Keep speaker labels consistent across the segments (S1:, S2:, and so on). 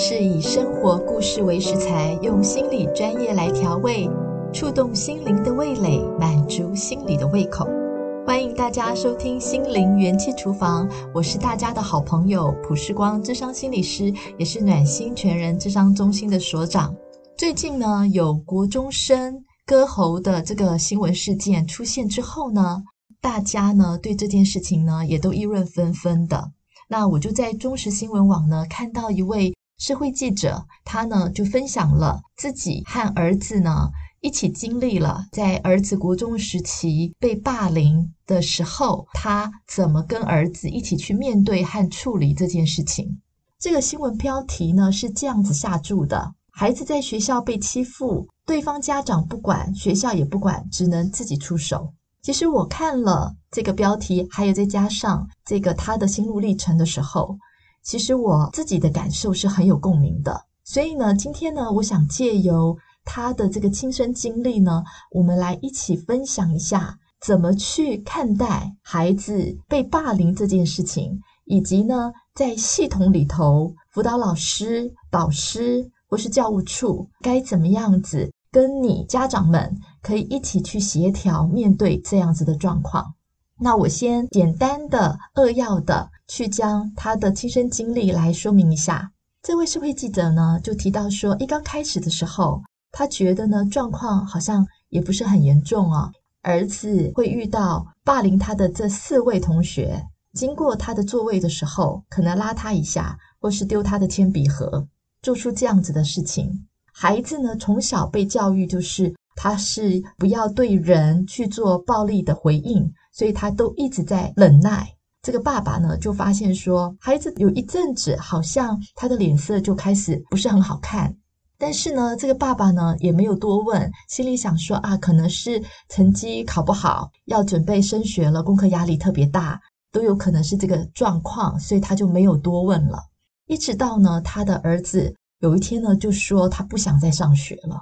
S1: 是以生活故事为食材，用心理专业来调味，触动心灵的味蕾，满足心理的胃口。欢迎大家收听《心灵元气厨房》，我是大家的好朋友普世光，智商心理师，也是暖心全人智商中心的所长。最近呢，有国中生割喉的这个新闻事件出现之后呢，大家呢对这件事情呢也都议论纷纷的。那我就在中时新闻网呢看到一位社会记者，他呢就分享了自己和儿子呢一起经历了在儿子国中时期被霸凌的时候，他怎么跟儿子一起去面对和处理这件事情。这个新闻标题呢是这样子下注的：孩子在学校被欺负，对方家长不管，学校也不管，只能自己出手。其实我看了这个标题，还有再加上这个他的心路历程的时候，其实我自己的感受是很有共鸣的。所以呢，今天呢，我想借由他的这个亲身经历呢，我们来一起分享一下怎么去看待孩子被霸凌这件事情，以及呢，在系统里头，辅导老师、导师或是教务处该怎么样子。跟你家长们可以一起去协调面对这样子的状况。那我先简单的扼要的去将他的亲身经历来说明一下。这位社会记者呢就提到说，一刚开始的时候，他觉得呢状况好像也不是很严重啊。儿子会遇到霸凌他的这四位同学，经过他的座位的时候，可能拉他一下，或是丢他的铅笔盒，做出这样子的事情。孩子呢，从小被教育就是他是不要对人去做暴力的回应，所以他都一直在忍耐。这个爸爸呢，就发现说，孩子有一阵子好像他的脸色就开始不是很好看。但是呢，这个爸爸呢也没有多问，心里想说啊，可能是成绩考不好，要准备升学了，功课压力特别大，都有可能是这个状况，所以他就没有多问了。一直到呢，他的儿子。有一天呢，就说他不想再上学了。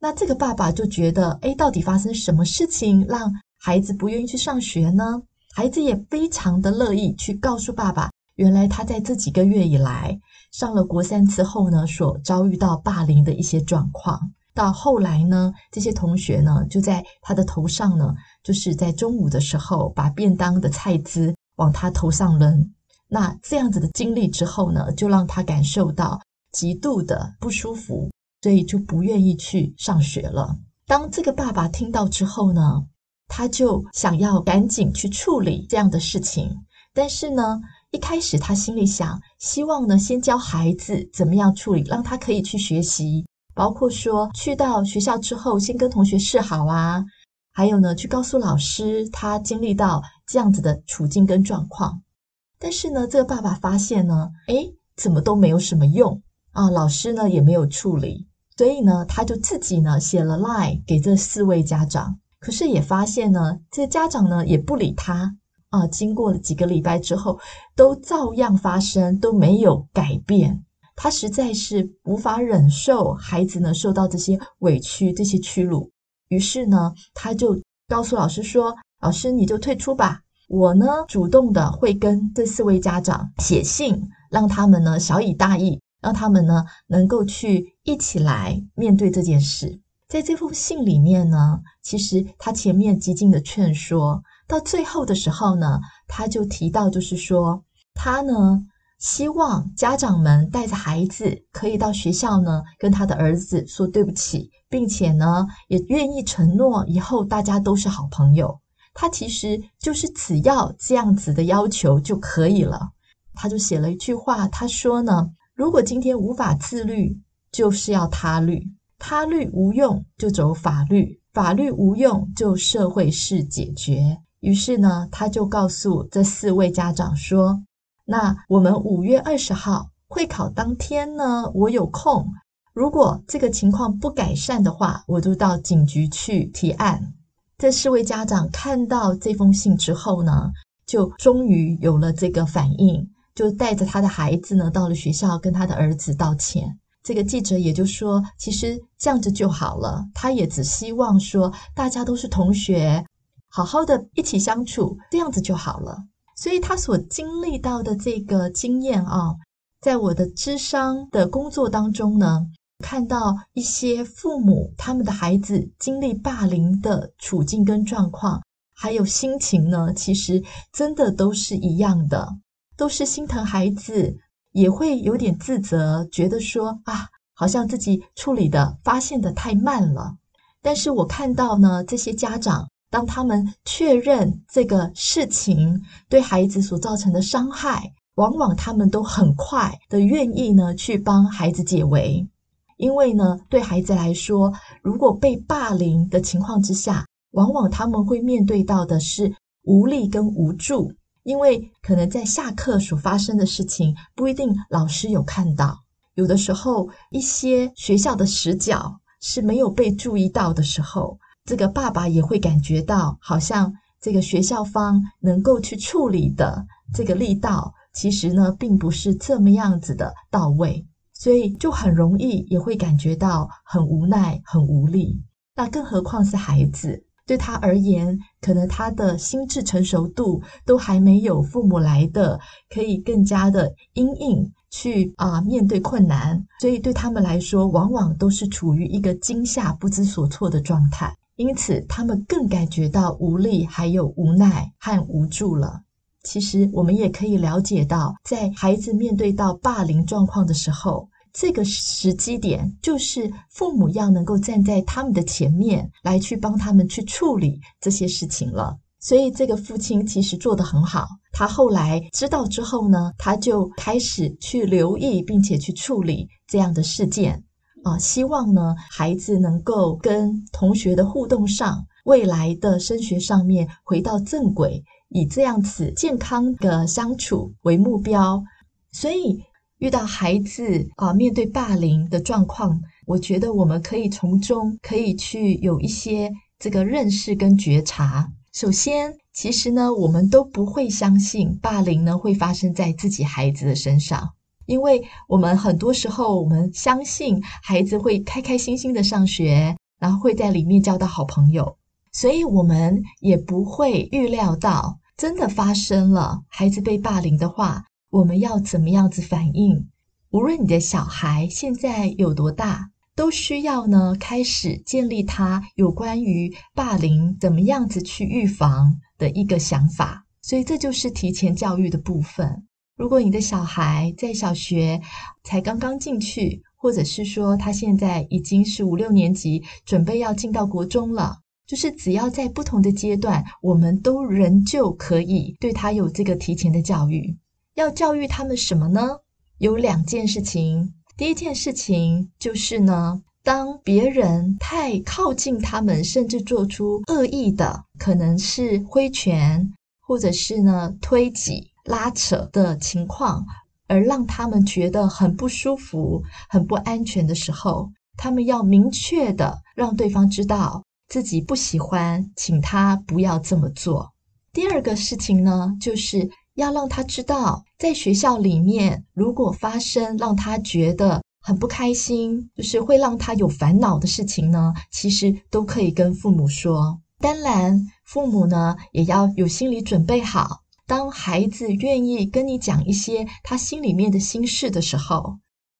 S1: 那这个爸爸就觉得，诶，到底发生什么事情让孩子不愿意去上学呢？孩子也非常的乐意去告诉爸爸，原来他在这几个月以来上了国三之后呢，所遭遇到霸凌的一些状况。到后来呢，这些同学呢，就在他的头上呢，就是在中午的时候把便当的菜汁往他头上扔。那这样子的经历之后呢，就让他感受到。极度的不舒服，所以就不愿意去上学了。当这个爸爸听到之后呢，他就想要赶紧去处理这样的事情。但是呢，一开始他心里想，希望呢先教孩子怎么样处理，让他可以去学习，包括说去到学校之后，先跟同学示好啊，还有呢去告诉老师他经历到这样子的处境跟状况。但是呢，这个爸爸发现呢，诶，怎么都没有什么用。啊，老师呢也没有处理，所以呢，他就自己呢写了 line 给这四位家长，可是也发现呢，这家长呢也不理他啊。经过了几个礼拜之后，都照样发生，都没有改变。他实在是无法忍受孩子呢受到这些委屈、这些屈辱，于是呢，他就告诉老师说：“老师，你就退出吧，我呢主动的会跟这四位家长写信，让他们呢小以大义。”让他们呢能够去一起来面对这件事。在这封信里面呢，其实他前面极尽的劝说，到最后的时候呢，他就提到，就是说他呢希望家长们带着孩子可以到学校呢跟他的儿子说对不起，并且呢也愿意承诺以后大家都是好朋友。他其实就是只要这样子的要求就可以了。他就写了一句话，他说呢。如果今天无法自律，就是要他律；他律无用，就走法律；法律无用，就社会式解决。于是呢，他就告诉这四位家长说：“那我们五月二十号会考当天呢，我有空。如果这个情况不改善的话，我就到警局去提案。”这四位家长看到这封信之后呢，就终于有了这个反应。就带着他的孩子呢，到了学校跟他的儿子道歉。这个记者也就说，其实这样子就好了。他也只希望说，大家都是同学，好好的一起相处，这样子就好了。所以他所经历到的这个经验啊，在我的智商的工作当中呢，看到一些父母他们的孩子经历霸凌的处境跟状况，还有心情呢，其实真的都是一样的，都是心疼孩子，也会有点自责，觉得说啊，好像自己处理的、发现的太慢了。但是我看到呢，这些家长当他们确认这个事情对孩子所造成的伤害，往往他们都很快的愿意呢去帮孩子解围，因为呢，对孩子来说，如果被霸凌的情况之下，往往他们会面对到的是无力跟无助，因为可能在下课所发生的事情不一定老师有看到，有的时候一些学校的死角是没有被注意到的时候，这个爸爸也会感觉到好像这个学校方能够去处理的这个力道，其实呢并不是这么样子的到位，所以就很容易也会感觉到很无奈、很无力。那更何况是孩子。对他而言，可能他的心智成熟度都还没有父母来的，可以更加的因应去啊、面对困难，所以对他们来说，往往都是处于一个惊吓、不知所措的状态，因此他们更感觉到无力、还有无奈和无助了。其实我们也可以了解到，在孩子面对到霸凌状况的时候。这个时机点，就是父母要能够站在他们的前面来去帮他们去处理这些事情了。所以，这个父亲其实做得很好。他后来知道之后呢，他就开始去留意，并且去处理这样的事件啊，希望呢孩子能够跟同学的互动上，未来的升学上面回到正轨，以这样子健康的相处为目标。所以。遇到孩子啊，面对霸凌的状况，我觉得我们可以从中可以去有一些这个认识跟觉察。首先，其实呢，我们都不会相信霸凌呢会发生在自己孩子的身上，因为我们很多时候我们相信孩子会开开心心的上学，然后会在里面交到好朋友，所以我们也不会预料到真的发生了孩子被霸凌的话。我们要怎么样子反应？无论你的小孩现在有多大，都需要呢开始建立他有关于霸凌怎么样子去预防的一个想法。所以这就是提前教育的部分。如果你的小孩在小学才刚刚进去，或者是说他现在已经是五六年级，准备要进到国中了，就是只要在不同的阶段，我们都仍旧可以对他有这个提前的教育。要教育他们什么呢？有两件事情。第一件事情就是呢，当别人太靠近他们，甚至做出恶意的，可能是挥拳，或者是呢推挤、拉扯的情况，而让他们觉得很不舒服、很不安全的时候，他们要明确的让对方知道自己不喜欢，请他不要这么做。第二个事情呢，就是。要让他知道，在学校里面，如果发生让他觉得很不开心，就是会让他有烦恼的事情呢，其实都可以跟父母说。当然，父母呢也要有心理准备好，当孩子愿意跟你讲一些他心里面的心事的时候，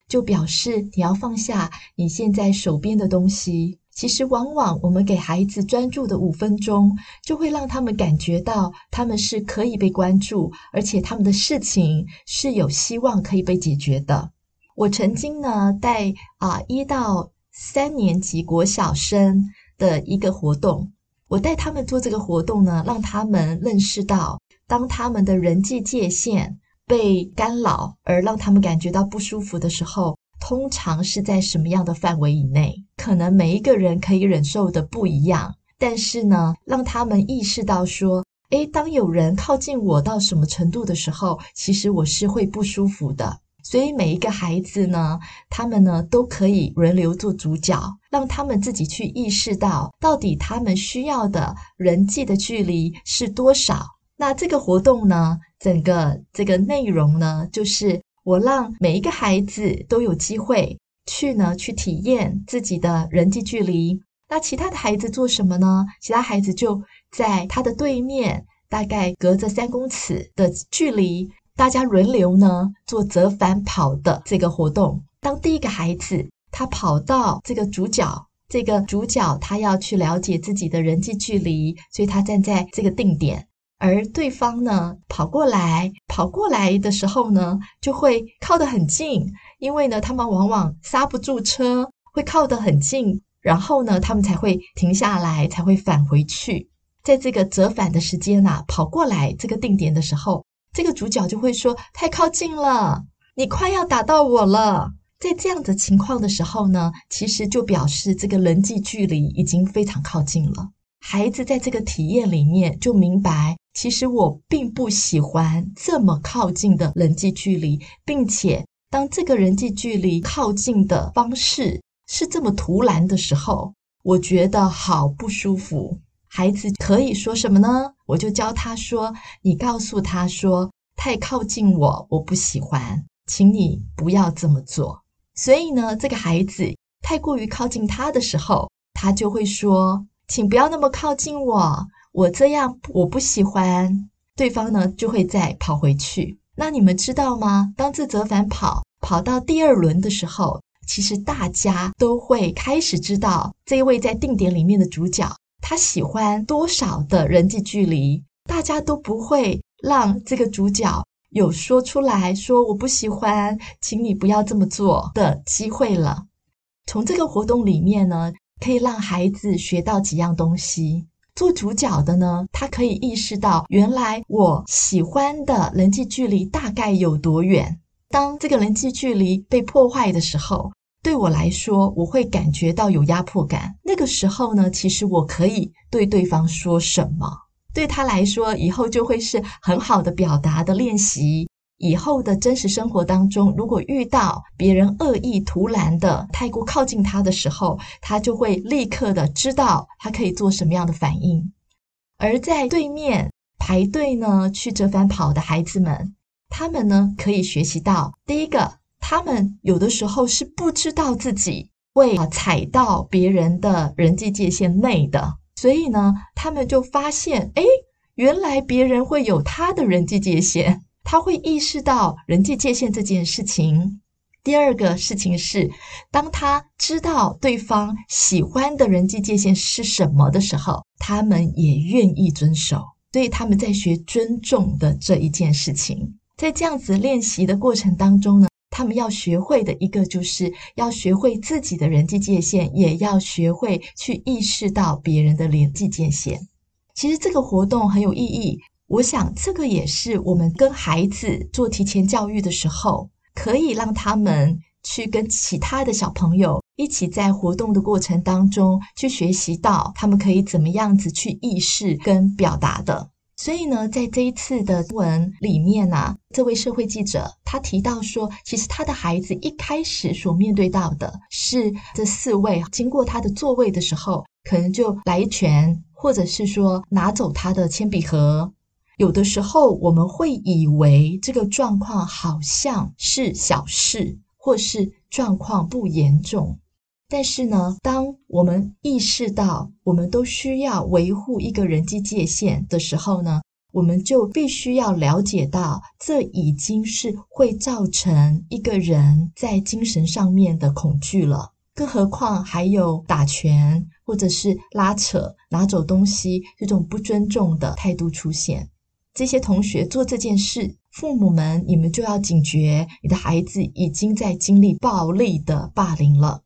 S1: 就表示你要放下你现在手边的东西。其实，往往我们给孩子专注的五分钟，就会让他们感觉到他们是可以被关注，而且他们的事情是有希望可以被解决的。我曾经呢带啊一到三年级国小生的一个活动，我带他们做这个活动呢，让他们认识到，当他们的人际界限被干扰，而让他们感觉到不舒服的时候。通常是在什么样的范围以内？可能每一个人可以忍受的不一样，但是呢，让他们意识到说，诶，当有人靠近我到什么程度的时候，其实我是会不舒服的。所以每一个孩子呢，他们呢都可以轮流做主角，让他们自己去意识到，到底他们需要的人际的距离是多少。那这个活动呢，整个这个内容呢，就是。我让每一个孩子都有机会去呢，去体验自己的人际距离。那其他的孩子做什么呢？其他孩子就在他的对面，大概隔着三公尺的距离，大家轮流呢做折返跑的这个活动。当第一个孩子他跑到这个主角，这个主角他要去了解自己的人际距离，所以他站在这个定点。而对方呢，跑过来，跑过来的时候呢，就会靠得很近，因为呢，他们往往刹不住车，会靠得很近，然后呢，他们才会停下来，才会返回去。在这个折返的时间啊，跑过来这个定点的时候，这个主角就会说：“太靠近了，你快要打到我了。”在这样的情况的时候呢，其实就表示这个人际距离已经非常靠近了。孩子在这个体验里面就明白。其实我并不喜欢这么靠近的人际距离，并且当这个人际距离靠近的方式是这么突然的时候，我觉得好不舒服。孩子可以说什么呢？我就教他说：“你告诉他说，太靠近我，我不喜欢，请你不要这么做。”所以呢，这个孩子太过于靠近他的时候，他就会说：“请不要那么靠近我。”我这样我不喜欢，对方呢就会再跑回去。那你们知道吗？当这折返跑跑到第二轮的时候，其实大家都会开始知道这一位在定点里面的主角，他喜欢多少的人际距离。大家都不会让这个主角有说出来说我不喜欢，请你不要这么做的机会了。从这个活动里面呢，可以让孩子学到几样东西。做主角的呢，他可以意识到，原来我喜欢的人际距离大概有多远。当这个人际距离被破坏的时候，对我来说，我会感觉到有压迫感。那个时候呢，其实我可以对对方说什么，对他来说，以后就会是很好的表达的练习。以后的真实生活当中，如果遇到别人恶意、突然的太过靠近他的时候，他就会立刻的知道他可以做什么样的反应。而在对面排队呢，去折返跑的孩子们，他们呢可以学习到，第一个，他们有的时候是不知道自己会踩到别人的人际界限内的，所以呢，他们就发现，诶，原来别人会有他的人际界限。他会意识到人际界限这件事情。第二个事情是，当他知道对方喜欢的人际界限是什么的时候，他们也愿意遵守。所以他们在学尊重的这一件事情。在这样子练习的过程当中呢，他们要学会的一个就是要学会自己的人际界限，也要学会去意识到别人的人际界限。其实这个活动很有意义。我想，这个也是我们跟孩子做提前教育的时候，可以让他们去跟其他的小朋友一起在活动的过程当中去学习到他们可以怎么样子去意识跟表达的。所以呢，在这一次的文里面呢，这位社会记者他提到说，其实他的孩子一开始所面对到的是这四位经过他的座位的时候，可能就来一拳，或者是说拿走他的铅笔盒。有的时候，我们会以为这个状况好像是小事，或是状况不严重。但是呢，当我们意识到我们都需要维护一个人际界限的时候呢，我们就必须要了解到，这已经是会造成一个人在精神上面的恐惧了。更何况还有打拳，或者是拉扯、拿走东西这种不尊重的态度出现。这些同学做这件事，父母们，你们就要警觉，你的孩子已经在经历暴力的霸凌了。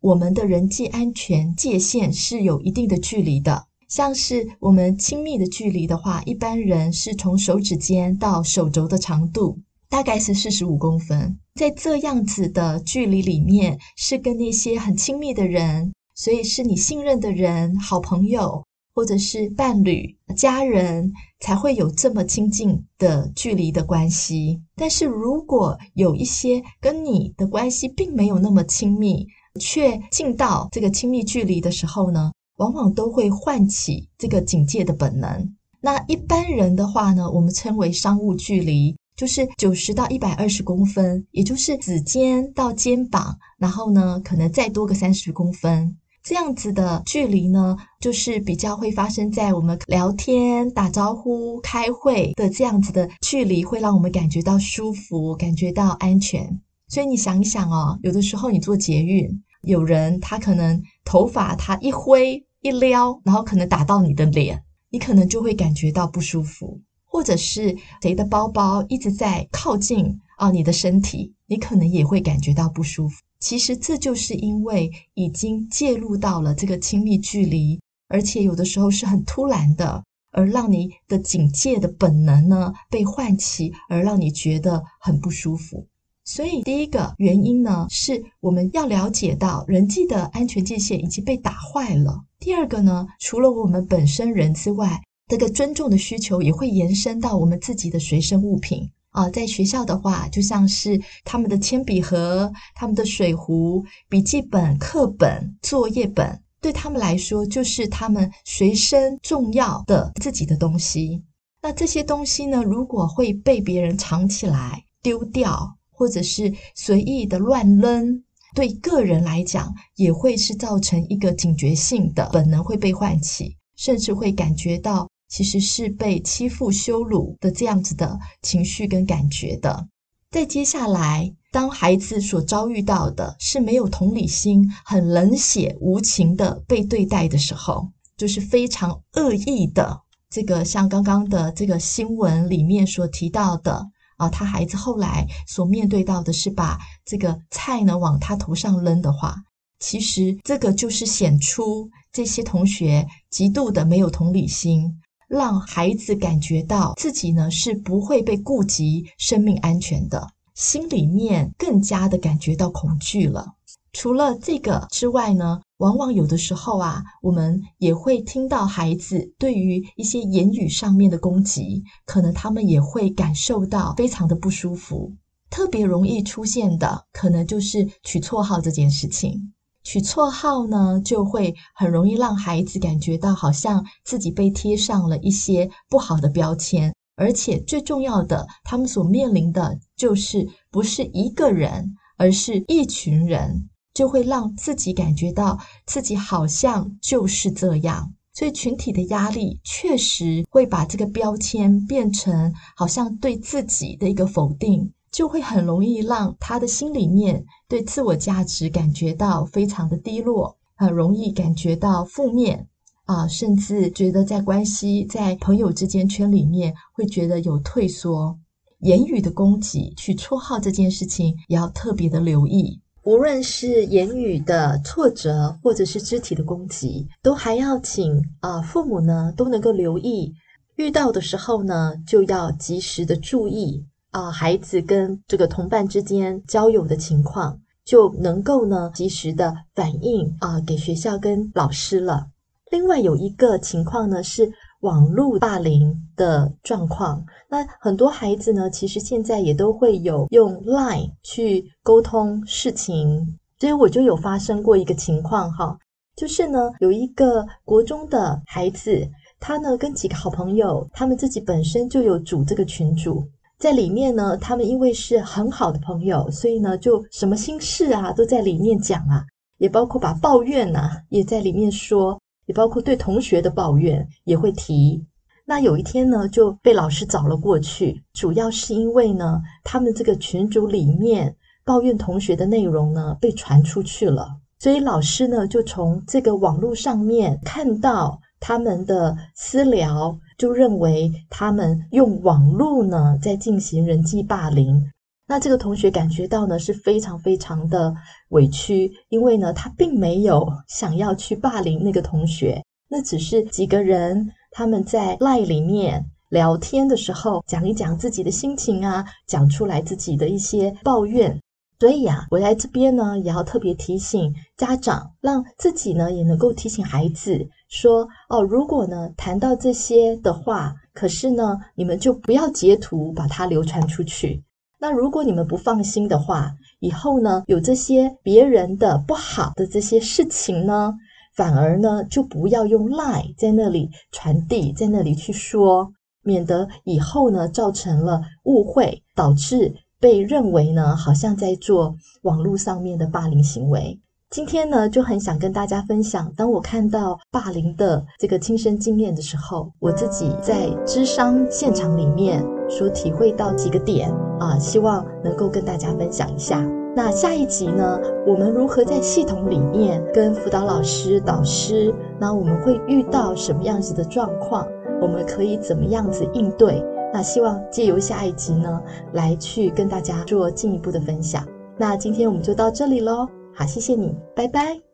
S1: 我们的人际安全界限是有一定的距离的，像是我们亲密的距离的话，一般人是从手指尖到手肘的长度，大概是四十五公分。在这样子的距离里面，是跟那些很亲密的人，所以是你信任的人、好朋友。或者是伴侣、家人才会有这么亲近的距离的关系。但是如果有一些跟你的关系并没有那么亲密，却近到这个亲密距离的时候呢，往往都会唤起这个警戒的本能。那一般人的话呢，我们称为商务距离，就是九十到一百二十公分，也就是指尖到肩膀，然后呢，可能再多个三十公分。这样子的距离呢，就是比较会发生在我们聊天、打招呼、开会的这样子的距离，会让我们感觉到舒服，感觉到安全。所以你想一想哦，有的时候你坐捷运，有人他可能头发他一挥一撩，然后可能打到你的脸，你可能就会感觉到不舒服。或者是谁的包包一直在靠近啊你的身体，你可能也会感觉到不舒服。其实这就是因为已经介入到了这个亲密距离，而且有的时候是很突然的，而让你的警戒的本能呢被唤起，而让你觉得很不舒服。所以第一个原因呢，是我们要了解到人际的安全界限已经被打坏了。第二个呢，除了我们本身人之外，这个尊重的需求也会延伸到我们自己的随身物品啊。在学校的话，就像是他们的铅笔盒、他们的水壶、笔记本、课本、作业本，对他们来说就是他们随身重要的自己的东西。那这些东西呢，如果会被别人藏起来、丢掉，或者是随意的乱扔，对个人来讲也会是造成一个警觉性的本能会被唤起，甚至会感觉到其实是被欺负、羞辱的这样子的情绪跟感觉的。在接下来，当孩子所遭遇到的是没有同理心、很冷血无情的被对待的时候，就是非常恶意的。这个像刚刚的这个新闻里面所提到的。啊，他孩子后来所面对到的是把这个菜呢往他头上扔的话，其实这个就是显出这些同学极度的没有同理心，让孩子感觉到自己呢是不会被顾及生命安全的，心里面更加的感觉到恐惧了。除了这个之外呢，往往有的时候啊，我们也会听到孩子对于一些言语上面的攻击，可能他们也会感受到非常的不舒服。特别容易出现的，可能就是取绰号这件事情。取绰号呢，就会很容易让孩子感觉到好像自己被贴上了一些不好的标签，而且最重要的，他们所面临的就是不是一个人，而是一群人。就会让自己感觉到自己好像就是这样，所以群体的压力确实会把这个标签变成好像对自己的一个否定，就会很容易让他的心里面对自我价值感觉到非常的低落，很容易感觉到负面啊，甚至觉得在关系在朋友之间圈里面会觉得有退缩，言语的攻击、取绰号这件事情也要特别的留意。无论是言语的挫折，或者是肢体的攻击，都还要请啊父母呢都能够留意，遇到的时候呢就要及时的注意啊孩子跟这个同伴之间交友的情况，就能够呢及时的反映啊给学校跟老师了。另外有一个情况呢是。网络霸凌的状况，那很多孩子呢，其实现在也都会有用 Line 去沟通事情，所以我就有发生过一个情况哈，就是呢，有一个国中的孩子，他呢跟几个好朋友，他们自己本身就有组这个群组，在里面呢，他们因为是很好的朋友，所以呢，就什么心事啊都在里面讲啊，也包括把抱怨啊也在里面说。也包括对同学的抱怨也会提。那有一天呢，就被老师找了过去，主要是因为呢，他们这个群组里面抱怨同学的内容呢被传出去了，所以老师呢就从这个网络上面看到他们的私聊，就认为他们用网络呢在进行人际霸凌。那这个同学感觉到呢是非常非常的委屈，因为呢他并没有想要去霸凌那个同学，那只是几个人他们在 LINE 里面聊天的时候讲一讲自己的心情啊，讲出来自己的一些抱怨。所以呀，我在这边呢也要特别提醒家长，让自己呢也能够提醒孩子说哦，如果呢谈到这些的话，可是呢你们就不要截图把它流传出去。那如果你们不放心的话，以后呢，有这些别人的不好的这些事情呢，反而呢就不要用 lie 在那里传递，在那里去说，免得以后呢造成了误会，导致被认为呢好像在做网络上面的霸凌行为。今天呢，就很想跟大家分享，当我看到霸凌的这个亲身经验的时候，我自己在咨商现场里面所体会到几个点啊，希望能够跟大家分享一下。那下一集呢，我们如何在系统里面跟辅导老师、导师，那我们会遇到什么样子的状况？我们可以怎么样子应对？那希望借由下一集呢，来去跟大家做进一步的分享。那今天我们就到这里喽。好，谢谢你，拜拜。